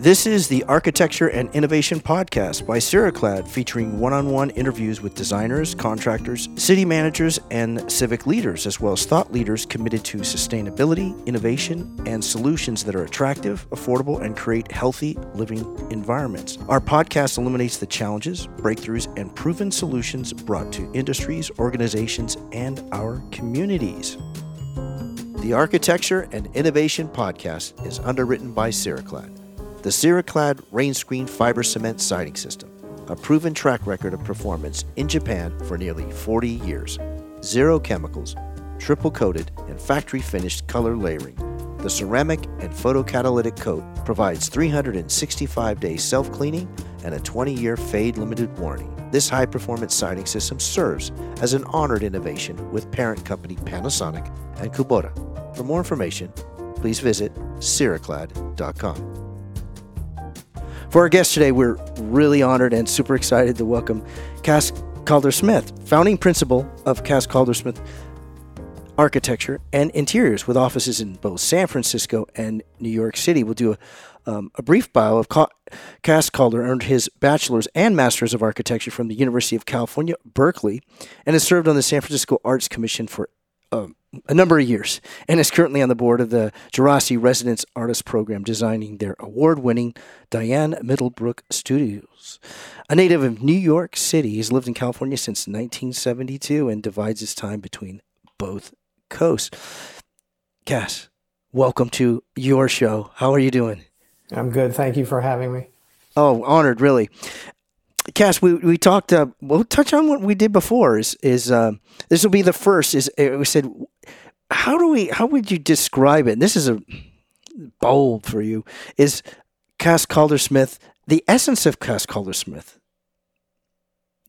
This is the Architecture and Innovation Podcast by Ceraclad, featuring one on one interviews with designers, contractors, city managers, and civic leaders, as well as thought leaders committed to sustainability, innovation, and solutions that are attractive, affordable, and create healthy living environments. Our podcast illuminates the challenges, breakthroughs, and proven solutions brought to industries, organizations, and our communities. The Architecture and Innovation Podcast is underwritten by Ceraclad the Ceraclad rain screen fiber cement siding system, a proven track record of performance in Japan for nearly 40 years. Zero chemicals, triple coated, and factory finished color layering. The ceramic and photocatalytic coat provides 365 day self cleaning and a 20 year fade limited warranty. This high performance siding system serves as an honored innovation with parent company Panasonic and Kubota. For more information, please visit ceraclad.com. For our guest today, we're really honored and super excited to welcome Cass Calder Smith, founding principal of Cass Calder Smith Architecture and Interiors, with offices in both San Francisco and New York City. We'll do a, um, a brief bio of Ca- Cass Calder, earned his bachelor's and master's of architecture from the University of California, Berkeley, and has served on the San Francisco Arts Commission for um, a number of years and is currently on the board of the Djerassi Residence Artist Program, designing their award winning Diane Middlebrook Studios. A native of New York City, he's lived in California since 1972 and divides his time between both coasts. Cass, welcome to your show. How are you doing? I'm good. Thank you for having me. Oh, honored, really. Cass, we we talked. Uh, we'll touch on what we did before. Is is uh, this will be the first? Is uh, we said, how do we? How would you describe it? And this is a bold for you. Is Cass Calder Smith the essence of Cass Calder Smith?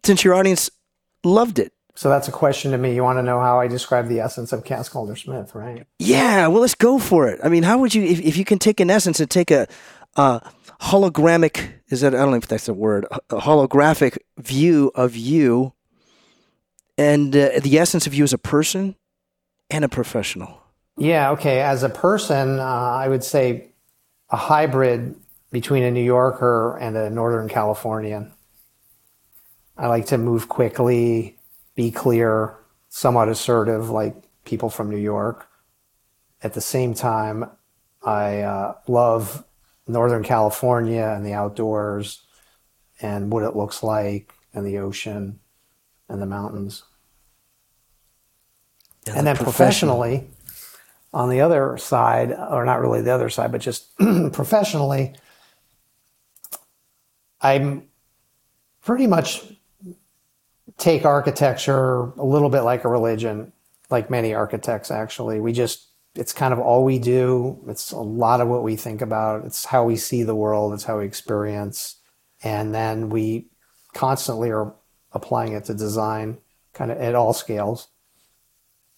Since your audience loved it. So that's a question to me. You want to know how I describe the essence of Cass Calder Smith, right? Yeah. Well, let's go for it. I mean, how would you, if, if you can take an essence and take a, uh, hologramic is that I don't know if that's a word a holographic view of you and uh, the essence of you as a person and a professional. Yeah, okay. As a person, uh, I would say a hybrid between a New Yorker and a Northern Californian. I like to move quickly, be clear, somewhat assertive, like people from New York. At the same time, I uh, love Northern California and the outdoors and what it looks like and the ocean and the mountains. And, and then professionally, on the other side, or not really the other side, but just professionally, I'm pretty much take architecture a little bit like a religion, like many architects actually. We just it's kind of all we do. It's a lot of what we think about. It's how we see the world. It's how we experience. And then we constantly are applying it to design kind of at all scales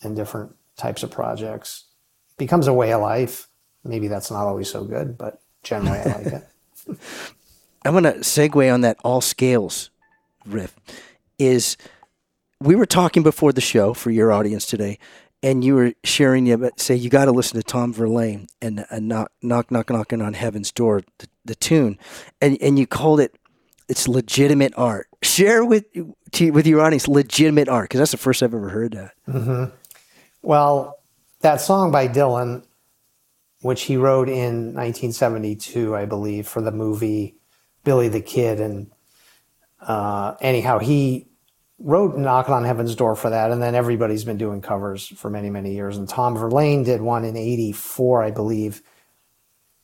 and different types of projects. It becomes a way of life. Maybe that's not always so good, but generally I like it. I'm going to segue on that all scales riff is we were talking before the show for your audience today and you were sharing you say you got to listen to Tom Verlaine and, knock knock knock knocking on heaven's door the, the tune and and you called it it's legitimate art share with to, with your audience legitimate art because that's the first I've ever heard that mm-hmm. well that song by Dylan which he wrote in 1972 I believe for the movie Billy the Kid and uh, anyhow he wrote Knocking on Heaven's Door for that, and then everybody's been doing covers for many, many years. And Tom Verlaine did one in 84, I believe,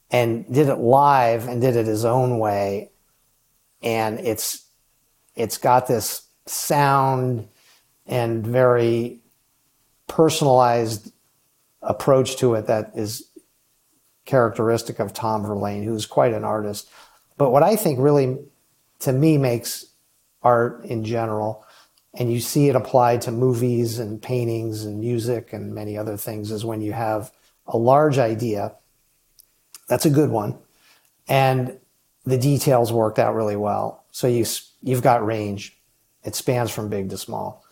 and did it live and did it his own way. And it's it's got this sound and very personalized approach to it that is characteristic of Tom Verlaine, who's quite an artist. But what I think really, to me, makes art in general and you see it applied to movies and paintings and music and many other things is when you have a large idea. That's a good one. And the details worked out really well. So you you've got range. It spans from big to small.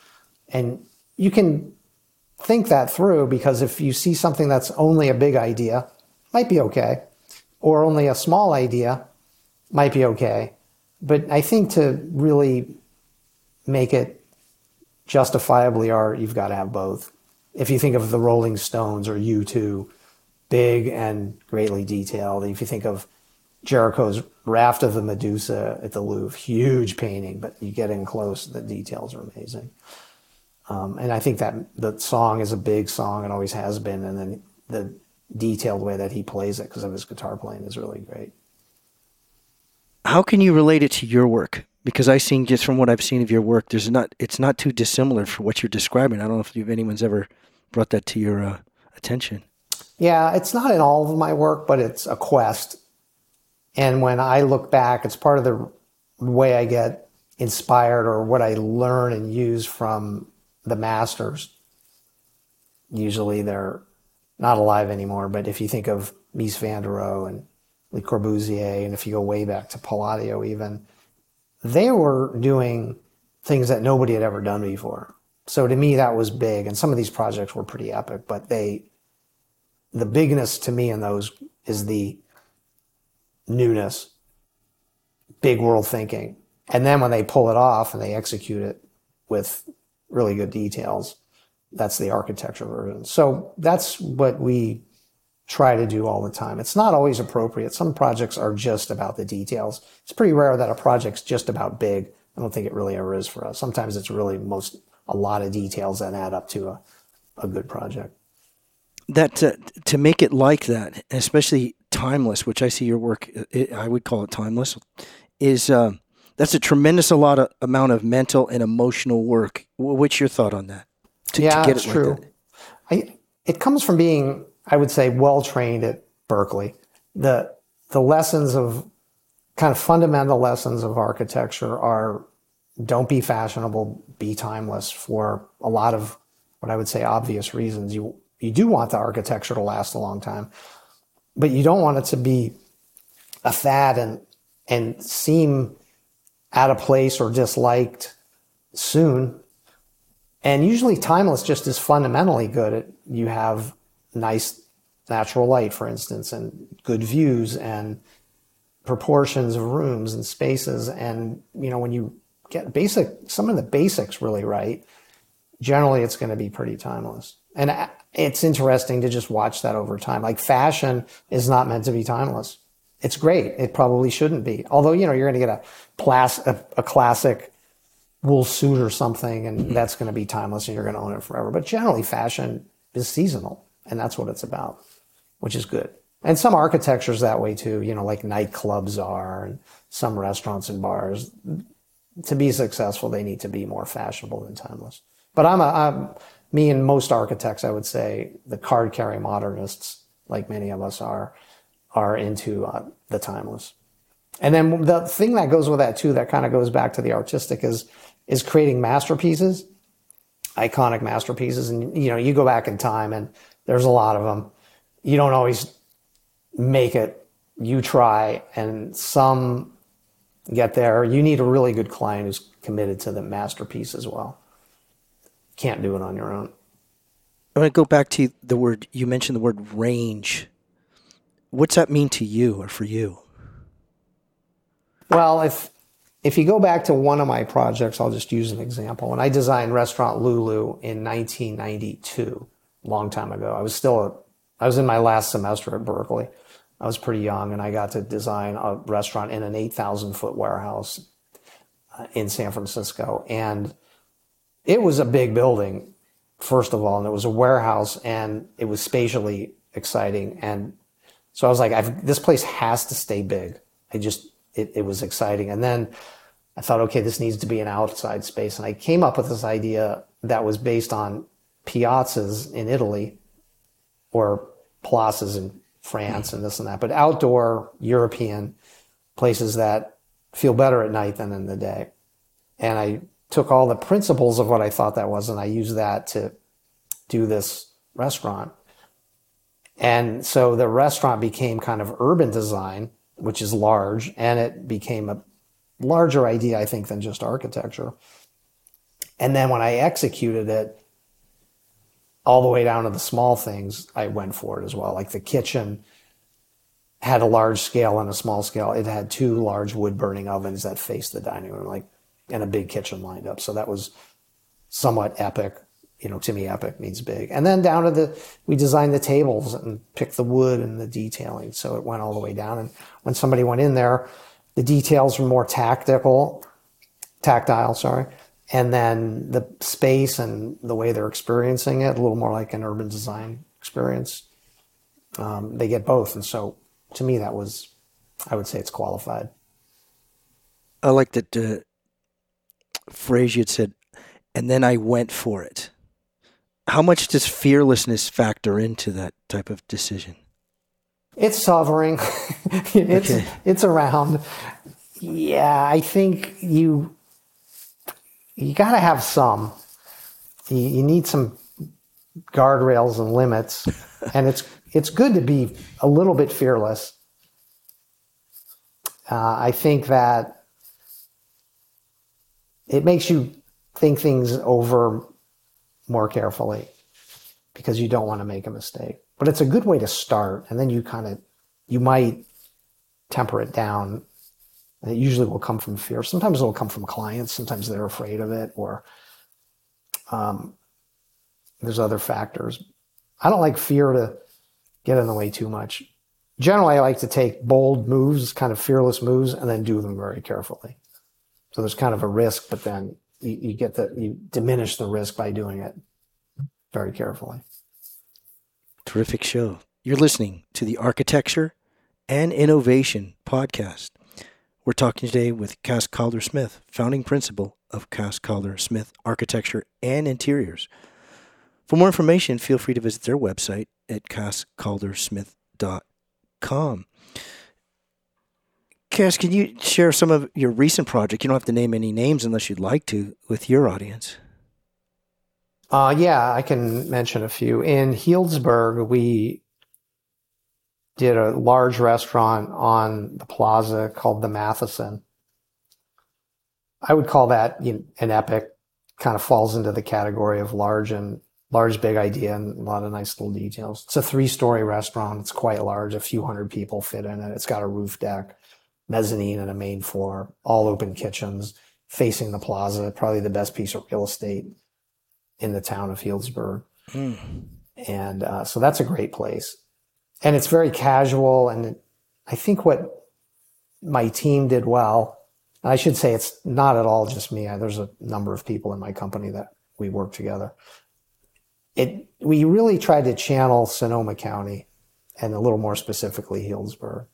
And you can think that through because if you see something that's only a big idea might be okay. Or only a small idea might be okay. But I think to really make it justifiably are you've got to have both. If you think of the Rolling Stones or U2, big and greatly detailed. If you think of Géricault's Raft of the Medusa at the Louvre, huge painting, but you get in close, the details are amazing. Um, and I think that the song is a big song and always has been. And then the detailed way that he plays it because of his guitar playing is really great. How can you relate it to your work? Because I seen just from what I've seen of your work, there's not it's not too dissimilar for what you're describing. I don't know if anyone's ever brought that to your uh, attention. Yeah, it's not in all of my work, but it's a quest. And when I look back, it's part of the way I get inspired or what I learn and use from the masters. Usually they're not alive anymore, but if you think of Mies van der Rohe and Le Corbusier, and if you go way back to Palladio even, they were doing things that nobody had ever done before. So to me, that was big. And some of these projects were pretty epic, but they, the bigness to me in those is the newness, big world thinking. And then when they pull it off and they execute it with really good details, that's the architecture version. So that's what we try to do all the time. It's not always appropriate. Some projects are just about the details. It's pretty rare that a project's just about big. I don't think it really ever is for us. Sometimes it's really most a lot of details that add up to a, a good project. That uh, to make it like that, especially timeless, which I see your work, it, I would call it timeless, is uh, that's a tremendous a lot of amount of mental and emotional work. What's your thought on that? To, yeah, to it's it true. Like I, it comes from being I would say, well trained at Berkeley. The, the lessons of kind of fundamental lessons of architecture are don't be fashionable, be timeless for a lot of what I would say obvious reasons. You, you do want the architecture to last a long time, but you don't want it to be a fad and, and seem out of place or disliked soon. And usually timeless just is fundamentally good. you have nice natural light, for instance, and good views and proportions of rooms and spaces. And, you know, when you get basic, some of the basics really right, generally it's going to be pretty timeless. And uh, it's interesting to just watch that over time. Like fashion is not meant to be timeless. It's great. It probably shouldn't be. Although, you know, you're going to get a, plas- a, a classic wool suit or something, and mm-hmm. that's going to be timeless and you're going to own it forever. But generally, fashion is seasonal and that's what it's about, which is good. And some architecture's that way too, you know, like nightclubs are and some restaurants and bars. To be successful, they need to be more fashionable than timeless. But I'm a, I'm, me and most architects, I would say, the card carrying modernists, like many of us are, are into uh, the timeless. And then the thing that goes with that too, that kind of goes back to the artistic is, is creating masterpieces, iconic masterpieces. And, you know, you go back in time and there's a lot of them. You don't always make it. You try, and some get there. You need a really good client who's committed to the masterpiece as well. Can't do it on your own. I want to go back to the word you mentioned the word range. What's that mean to you or for you? Well, if if you go back to one of my projects, I'll just use an example. When I designed Restaurant Lulu in 1992, long time ago. I was still a, I was in my last semester at Berkeley. I was pretty young and I got to design a restaurant in an 8,000 foot warehouse uh, in San Francisco. And it was a big building, first of all, and it was a warehouse and it was spatially exciting. And so I was like, I've, this place has to stay big. I just, it, it was exciting. And then I thought, okay, this needs to be an outside space. And I came up with this idea that was based on piazzas in Italy or plazas in France and this and that, but outdoor European places that feel better at night than in the day. And I took all the principles of what I thought that was and I used that to do this restaurant. And so the restaurant became kind of urban design, which is large, and it became a larger idea, I think, than just architecture. And then when I executed it, all the way down to the small things, I went for it as well. Like the kitchen had a large scale and a small scale. It had two large wood burning ovens that faced the dining room, like, and a big kitchen lined up. So that was somewhat epic. You know, to me, epic means big. And then down to the, we designed the tables and picked the wood and the detailing. So it went all the way down. And when somebody went in there, the details were more tactical, tactile, sorry. And then the space and the way they're experiencing it, a little more like an urban design experience. Um, they get both. And so to me, that was, I would say it's qualified. I like that uh, phrase you had said, and then I went for it. How much does fearlessness factor into that type of decision? It's hovering. it's okay. it's around. Yeah, I think you you got to have some. You, you need some guardrails and limits, and it's it's good to be a little bit fearless. Uh, I think that it makes you think things over more carefully because you don't want to make a mistake. But it's a good way to start, and then you kind of you might temper it down. And it usually will come from fear. Sometimes it will come from clients. Sometimes they're afraid of it, or um, there's other factors. I don't like fear to get in the way too much. Generally, I like to take bold moves, kind of fearless moves, and then do them very carefully. So there's kind of a risk, but then you, you get the, you diminish the risk by doing it very carefully. Terrific show. You're listening to the Architecture and Innovation podcast. We're talking today with Cass Calder Smith, founding principal of Cass Calder Smith Architecture and Interiors. For more information, feel free to visit their website at casscaldersmith.com. Cass, can you share some of your recent project? You don't have to name any names unless you'd like to with your audience. Uh, yeah, I can mention a few. In Healdsburg, we did a large restaurant on the plaza called the Matheson. I would call that you know, an epic, kind of falls into the category of large and large, big idea and a lot of nice little details. It's a three story restaurant. It's quite large. A few hundred people fit in it. It's got a roof deck, mezzanine and a main floor, all open kitchens facing the plaza. Probably the best piece of real estate in the town of Healdsburg. Mm. And uh, so that's a great place. And it's very casual. And I think what my team did well, I should say it's not at all just me. There's a number of people in my company that we work together it we really tried to channel Sonoma County and a little more specifically Healdsburg.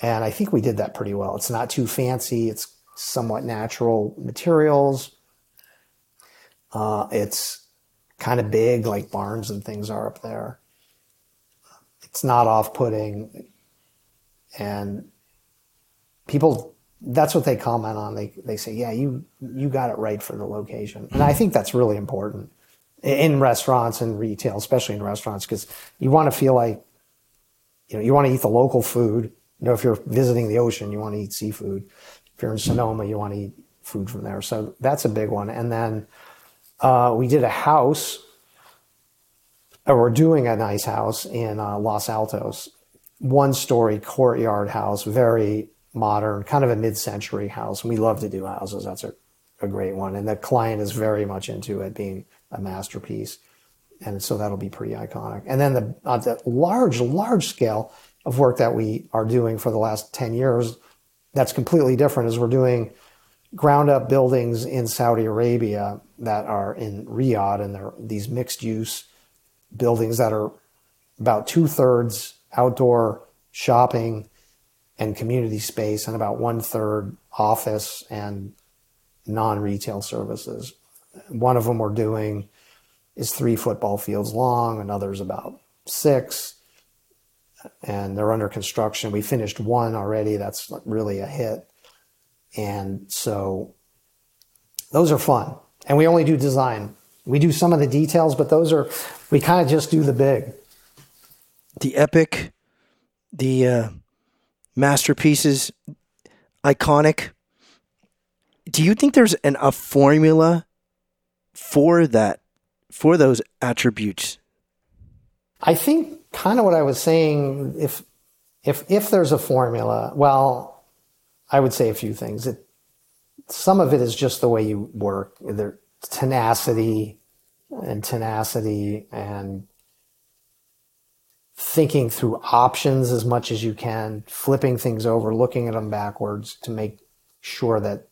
And I think we did that pretty well. It's not too fancy. It's somewhat natural materials. Uh, it's kind of big, like barns and things are up there. It's not off-putting, and people. That's what they comment on. They they say, "Yeah, you you got it right for the location," and I think that's really important in restaurants and retail, especially in restaurants, because you want to feel like, you know, you want to eat the local food. You know, if you're visiting the ocean, you want to eat seafood. If you're in Sonoma, you want to eat food from there. So that's a big one. And then uh, we did a house, or we're doing a nice house in uh, Los Altos, one story courtyard house, very modern, kind of a mid century house. We love to do houses. That's a, a great one. And the client is very much into it being a masterpiece. And so that'll be pretty iconic. And then the, uh, the large, large scale of work that we are doing for the last 10 years, that's completely different is we're doing ground up buildings in Saudi Arabia that are in Riyadh and they're these mixed use buildings that are about two thirds outdoor shopping and community space and about one third office and non retail services one of them we're doing is three football fields long, another's about six, and they're under construction. We finished one already. That's really a hit. And so those are fun. And we only do design. We do some of the details, but those are, we kind of just do the big. The epic, the uh, masterpieces, iconic. Do you think there's an, a formula for that for those attributes? I think kind of what I was saying if if if there's a formula, well, I would say a few things. It, some of it is just the way you work, either tenacity and tenacity and thinking through options as much as you can, flipping things over, looking at them backwards to make sure that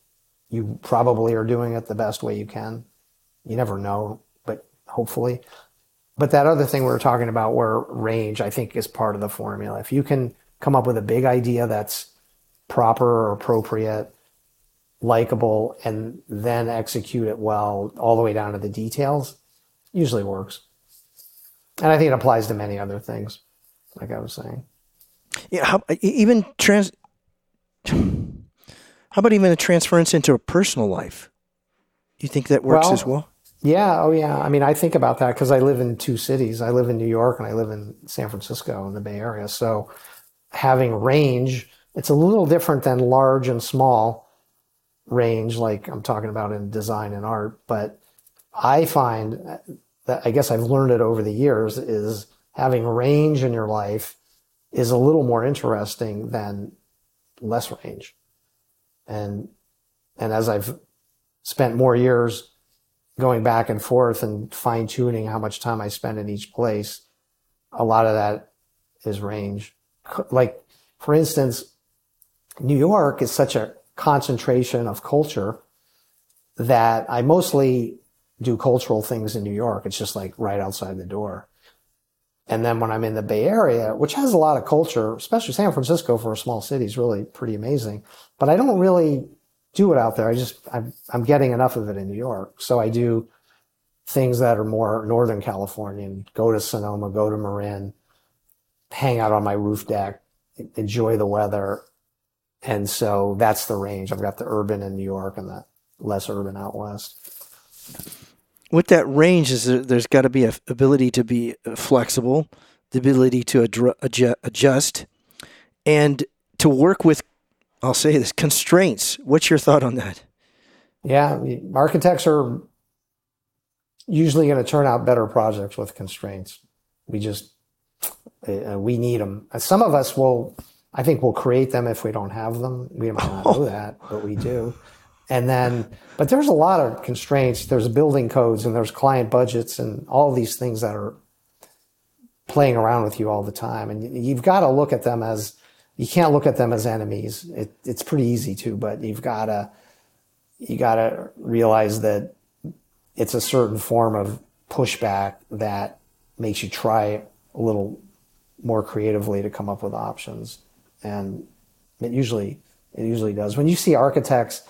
you probably are doing it the best way you can. You never know, but hopefully. But that other thing we were talking about where range, I think, is part of the formula. If you can come up with a big idea that's proper or appropriate, likable, and then execute it well all the way down to the details, usually works. And I think it applies to many other things, like I was saying. Yeah, how, even trans. How about even a transference into a personal life? Do you think that works Well, as well? Yeah, oh yeah. I mean, I think about that because I live in two cities. I live in New York and I live in San Francisco in the Bay Area. So having range, it's a little different than large and small range, like I'm talking about in design and art. But I find that I guess I've learned it over the years is having range in your life is a little more interesting than less range. And and as I've spent more years going back and forth and fine tuning how much time I spend in each place, a lot of that is range. Like, for instance, New York is such a concentration of culture that I mostly do cultural things in New York. It's just like right outside the door. And then when I'm in the Bay Area, which has a lot of culture, especially San Francisco for a small city is really pretty amazing. But I don't really do it out there. I just, I'm, I'm getting enough of it in New York. So I do things that are more Northern Californian, go to Sonoma, go to Marin, hang out on my roof deck, enjoy the weather. And so that's the range. I've got the urban in New York and the less urban out west. With that range, is there, there's got to be a ability to be flexible, the ability to adru- adju- adjust, and to work with. I'll say this constraints. What's your thought on that? Yeah, I mean, architects are usually going to turn out better projects with constraints. We just uh, we need them. Some of us will, I think, we'll create them if we don't have them. We might not know that, but we do. And then, but there's a lot of constraints. There's building codes and there's client budgets and all these things that are playing around with you all the time. And you- you've got to look at them as you can't look at them as enemies. It, it's pretty easy to, but you've got to you got to realize that it's a certain form of pushback that makes you try a little more creatively to come up with options and it usually it usually does. When you see architects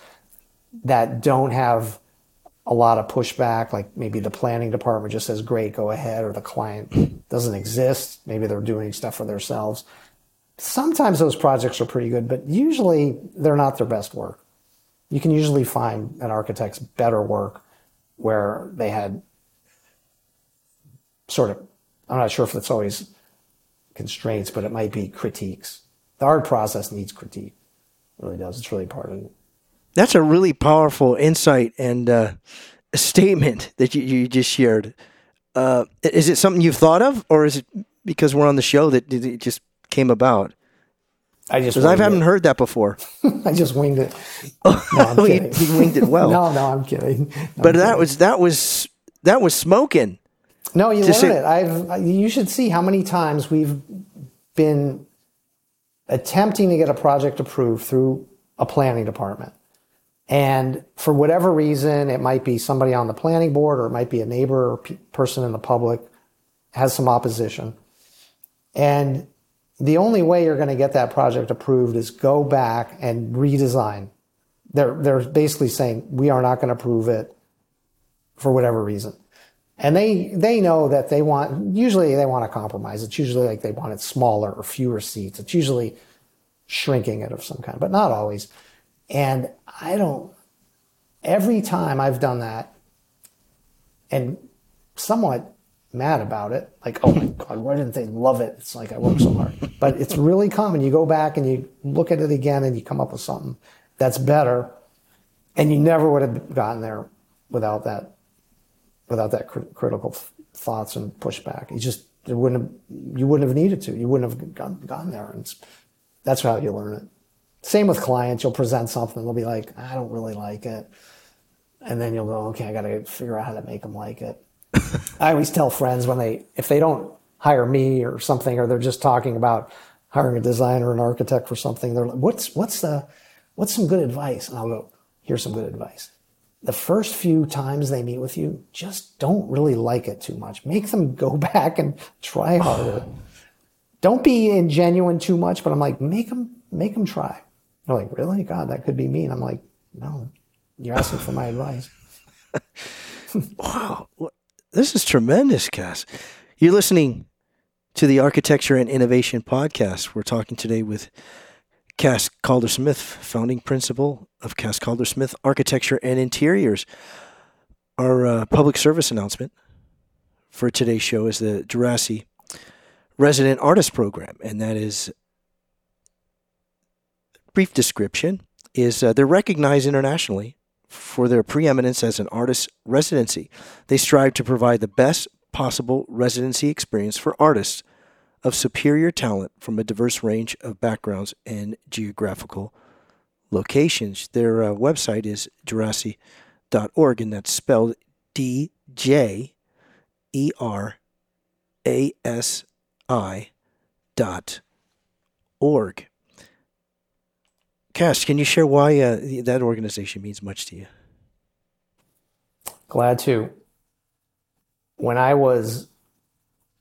that don't have a lot of pushback like maybe the planning department just says great go ahead or the client doesn't exist maybe they're doing stuff for themselves sometimes those projects are pretty good but usually they're not their best work. You can usually find an architect's better work where they had sort of i'm not sure if it's always constraints but it might be critiques the art process needs critique it really does it's really part of it That's a really powerful insight and uh, statement that you, you just shared. Uh, is it something you've thought of, or is it because we're on the show that it just came about? i just Because I haven't it. heard that before. i just winged it no, I'm kidding. you winged it well. no no i'm kidding No, but I'm that kidding. was that was that was smoking. No, you learn say- it. I've. You should see how many times we've been attempting to get a project approved through a planning department, and for whatever reason, it might be somebody on the planning board, or it might be a neighbor or pe- person in the public has some opposition, and the only way you're going to get that project approved is go back and redesign. They're they're basically saying we are not going to approve it for whatever reason and they they know that they want usually they want to compromise. It's usually like they want it smaller or fewer seats. It's usually shrinking it of some kind but not always. And i don't every time i've done that and somewhat mad about it like oh my god why didn't they love it? It's like i worked so hard. But it's really common. You go back and you look at it again and you come up with something that's better and you never would have gotten there without that without that cri- critical f- thoughts and pushback. You just wouldn't have, you wouldn't have needed to. You wouldn't have gone, gone there. And that's how you learn it. Same with clients. You'll present something. They'll be like, I don't really like it. And then you'll go, okay, I got to figure out how to make them like it. I always tell friends when they, if they don't hire me or something, or they're just talking about hiring a designer, or an architect for something, they're like, what's, what's the, what's some good advice? And I'll go, here's some good advice. The first few times they meet with you, just don't really like it too much. Make them go back and try harder. don't be ingenuine too much, but I'm like, make them, make them try. They're like, really? God, that could be me. And I'm like, no, you're asking for my advice. wow. This is tremendous, Cass. You're listening to the Architecture and Innovation Podcast. We're talking today with Cass Calder Smith, founding principal of Cass Calder Smith Architecture and Interiors. Our uh, public service announcement for today's show is the Djerassi Resident Artist Program, and that is brief description is uh, they're recognized internationally for their preeminence as an artist residency. They strive to provide the best possible residency experience for artists of superior talent from a diverse range of backgrounds and geographical locations. Their uh, website is djerassi.org, and that's spelled D J E R A S I dot org. Cass, can you share why uh, that organization means much to you? Glad to. When I was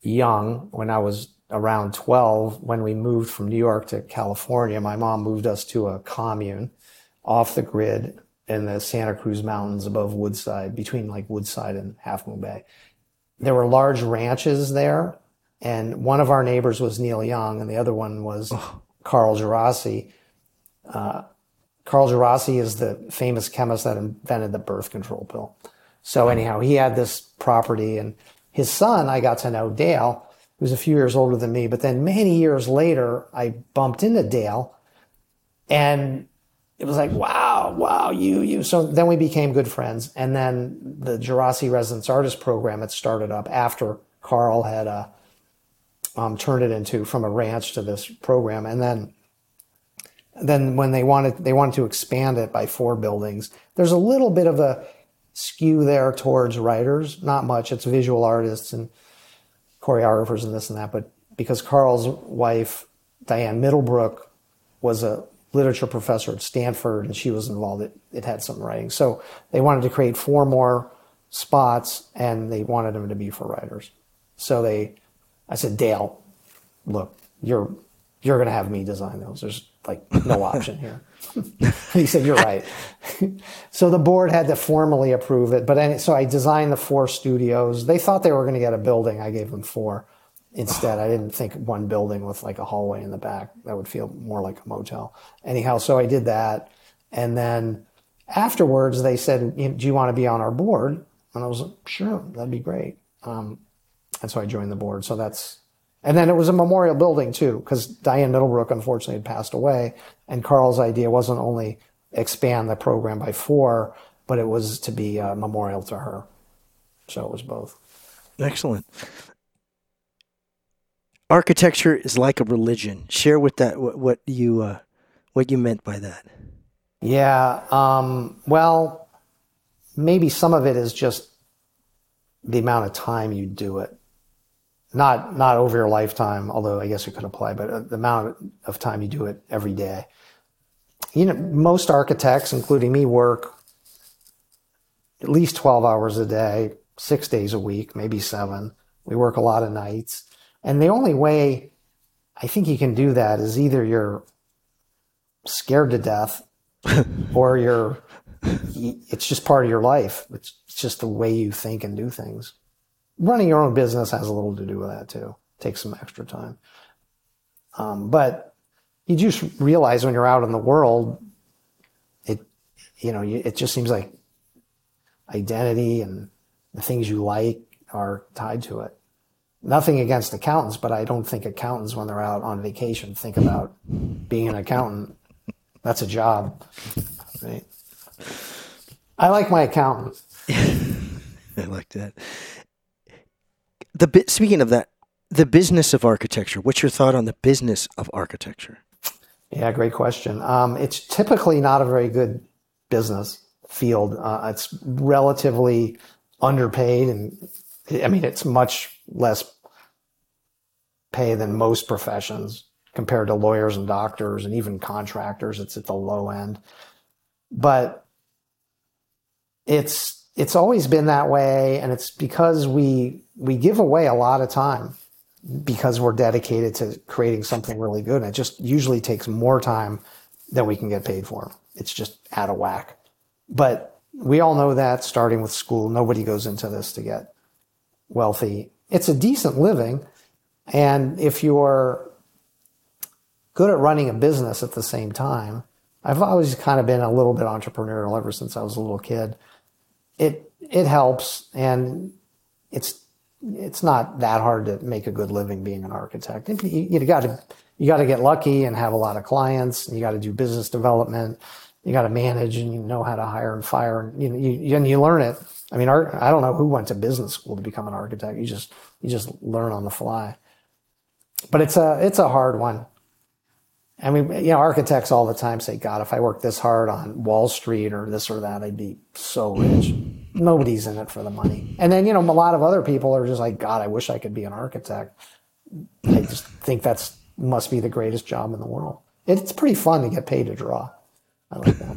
young, when I was around 12, when we moved from New York to California, my mom moved us to a commune off the grid in the Santa Cruz Mountains above Woodside, between like Woodside and Half Moon Bay. There were large ranches there, and one of our neighbors was Neil Young, and the other one was oh. Carl Djerassi uh, Carl Djerassi is the famous chemist that invented the birth control pill. So anyhow, he had this property and his son, I got to know Dale, who's a few years older than me. But then many years later, I bumped into Dale and it was like, wow, wow, you, you. So then we became good friends. And then the Djerassi Residence Artist Program had started up after Carl had uh, um, turned it into from a ranch to this program. And then then when they wanted they wanted to expand it by four buildings, there's a little bit of a skew there towards writers. Not much. It's visual artists and choreographers and this and that. But because Carl's wife Diane Middlebrook was a literature professor at Stanford and she was involved, it, it had some writing. So they wanted to create four more spots and they wanted them to be for writers. So they, I said, Dale, look, you're you're going to have me design those. There's like no option here. he said, you're right. so the board had to formally approve it. But any, so I designed the four studios. They thought they were going to get a building. I gave them four instead. I didn't think one building with like a hallway in the back. That would feel more like a motel. Anyhow, so I did that. And then afterwards they said, do you want to be on our board? And I was like, sure, that'd be great. Um, and so I joined the board. So that's and then it was a memorial building too, because Diane Middlebrook unfortunately had passed away. And Carl's idea wasn't only expand the program by four, but it was to be a memorial to her. So it was both. Excellent. Architecture is like a religion. Share with that what, what you uh, what you meant by that. Yeah. Um, well, maybe some of it is just the amount of time you do it not not over your lifetime, although I guess it could apply, but uh, the amount of time you do it every day. You know, most architects, including me, work at least 12 hours a day, six days a week, maybe seven. We work a lot of nights. And the only way I think you can do that is either you're scared to death or you're, it's just part of your life. It's just the way you think and do things running your own business has a little to do with that too. Takes some extra time. Um, but you just realize when you're out in the world, it, you know, it just seems like identity and the things you like are tied to it. Nothing against accountants, but I don't think accountants, when they're out on vacation, think about being an accountant. That's a job, right? I like my accountant. I like that the speaking of that The business of architecture. What's your thought on the business of architecture? Yeah, great question. Um, it's typically not a very good business field. Uh, it's relatively underpaid, and I mean, it's much less pay than most professions compared to lawyers and doctors and even contractors. It's at the low end, but it's it's always been that way, and it's because we we give away a lot of time because we're dedicated to creating something really good. And it just usually takes more time than we can get paid for. It's just out of whack. But we all know that starting with school, nobody goes into this to get wealthy. It's a decent living. And if you're good at running a business at the same time, I've always kind of been a little bit entrepreneurial ever since I was a little kid. It it helps and it's it's not that hard to make a good living being an architect. You, you got to you got to get lucky and have a lot of clients. you got to do business development. You got to manage and you know how to hire and fire and you, you and you learn it. I mean, art, I don't know who went to business school to become an architect. You just you just learn on the fly. But it's a it's a hard one. I mean, you know, architects all the time say, "God, if I worked this hard on Wall Street or this or that, I'd be so rich." nobody's in it for the money. And then, you know, a lot of other people are just like, God, I wish I could be an architect. I just think that's must be the greatest job in the world. It's pretty fun to get paid to draw. I like that.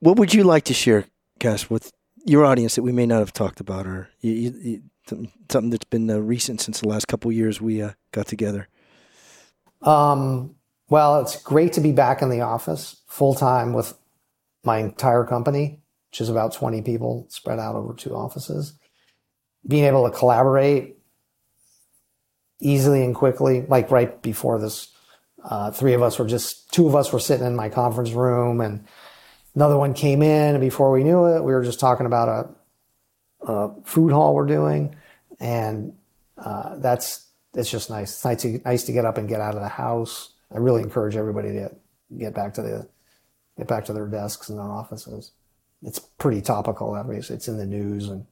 what would you like to share, Cass, with your audience that we may not have talked about, or you, you, something that's been uh, recent since the last couple years we uh, got together? Um, well, it's great to be back in the office full time with my entire company which is about 20 people spread out over two offices. Being able to collaborate easily and quickly, like right before this, uh, three of us were just, two of us were sitting in my conference room and another one came in. And before we knew it, we were just talking about a, a food hall we're doing. And uh, that's, it's just nice. It's nice to, nice to get up and get out of the house. I really encourage everybody to get, back to the, get back to their desks and their offices it's pretty topical. Obviously, it's in the news and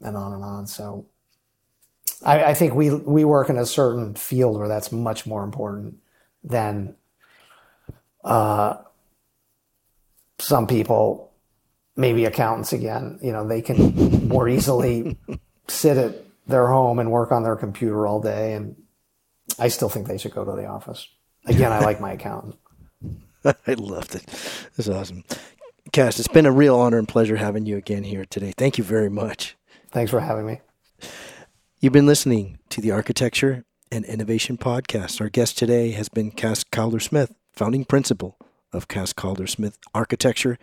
and on and on. So I, I think we we work in a certain field where that's much more important than uh, some people, maybe accountants again. You know, they can more easily sit at their home and work on their computer all day. And I still think they should go to the office. Again, I like my accountant. I loved it. That's awesome. Cass, it's been a real honor and pleasure having you again here today. Thank you very much. Thanks for having me. You've been listening to the Architecture and Innovation Podcast. Our guest today has been Cass Calder Smith, founding principal of Cass Calder Smith Architecture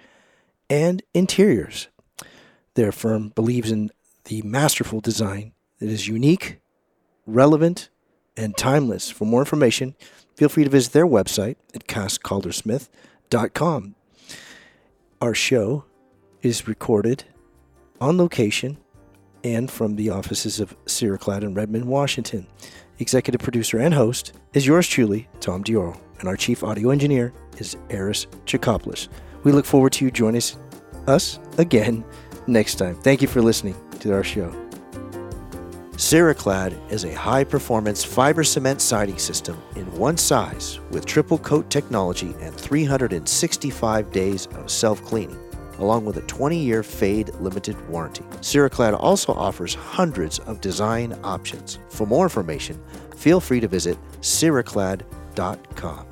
and Interiors. Their firm believes in the masterful design that is unique, relevant, and timeless. For more information, feel free to visit their website at casscaldersmith.com. Our show is recorded on location and from the offices of Ceraclad in Redmond, Washington. Executive producer and host is yours truly, Tom Dioro, and our chief audio engineer is Eris Chikopoulos. We look forward to you joining us again next time. Thank you for listening to our show. Ceraclad is a high performance fiber cement siding system in one size with triple coat technology and 365 days of self cleaning, along with a 20 year fade limited warranty. Ceraclad also offers hundreds of design options. For more information, feel free to visit ceraclad.com.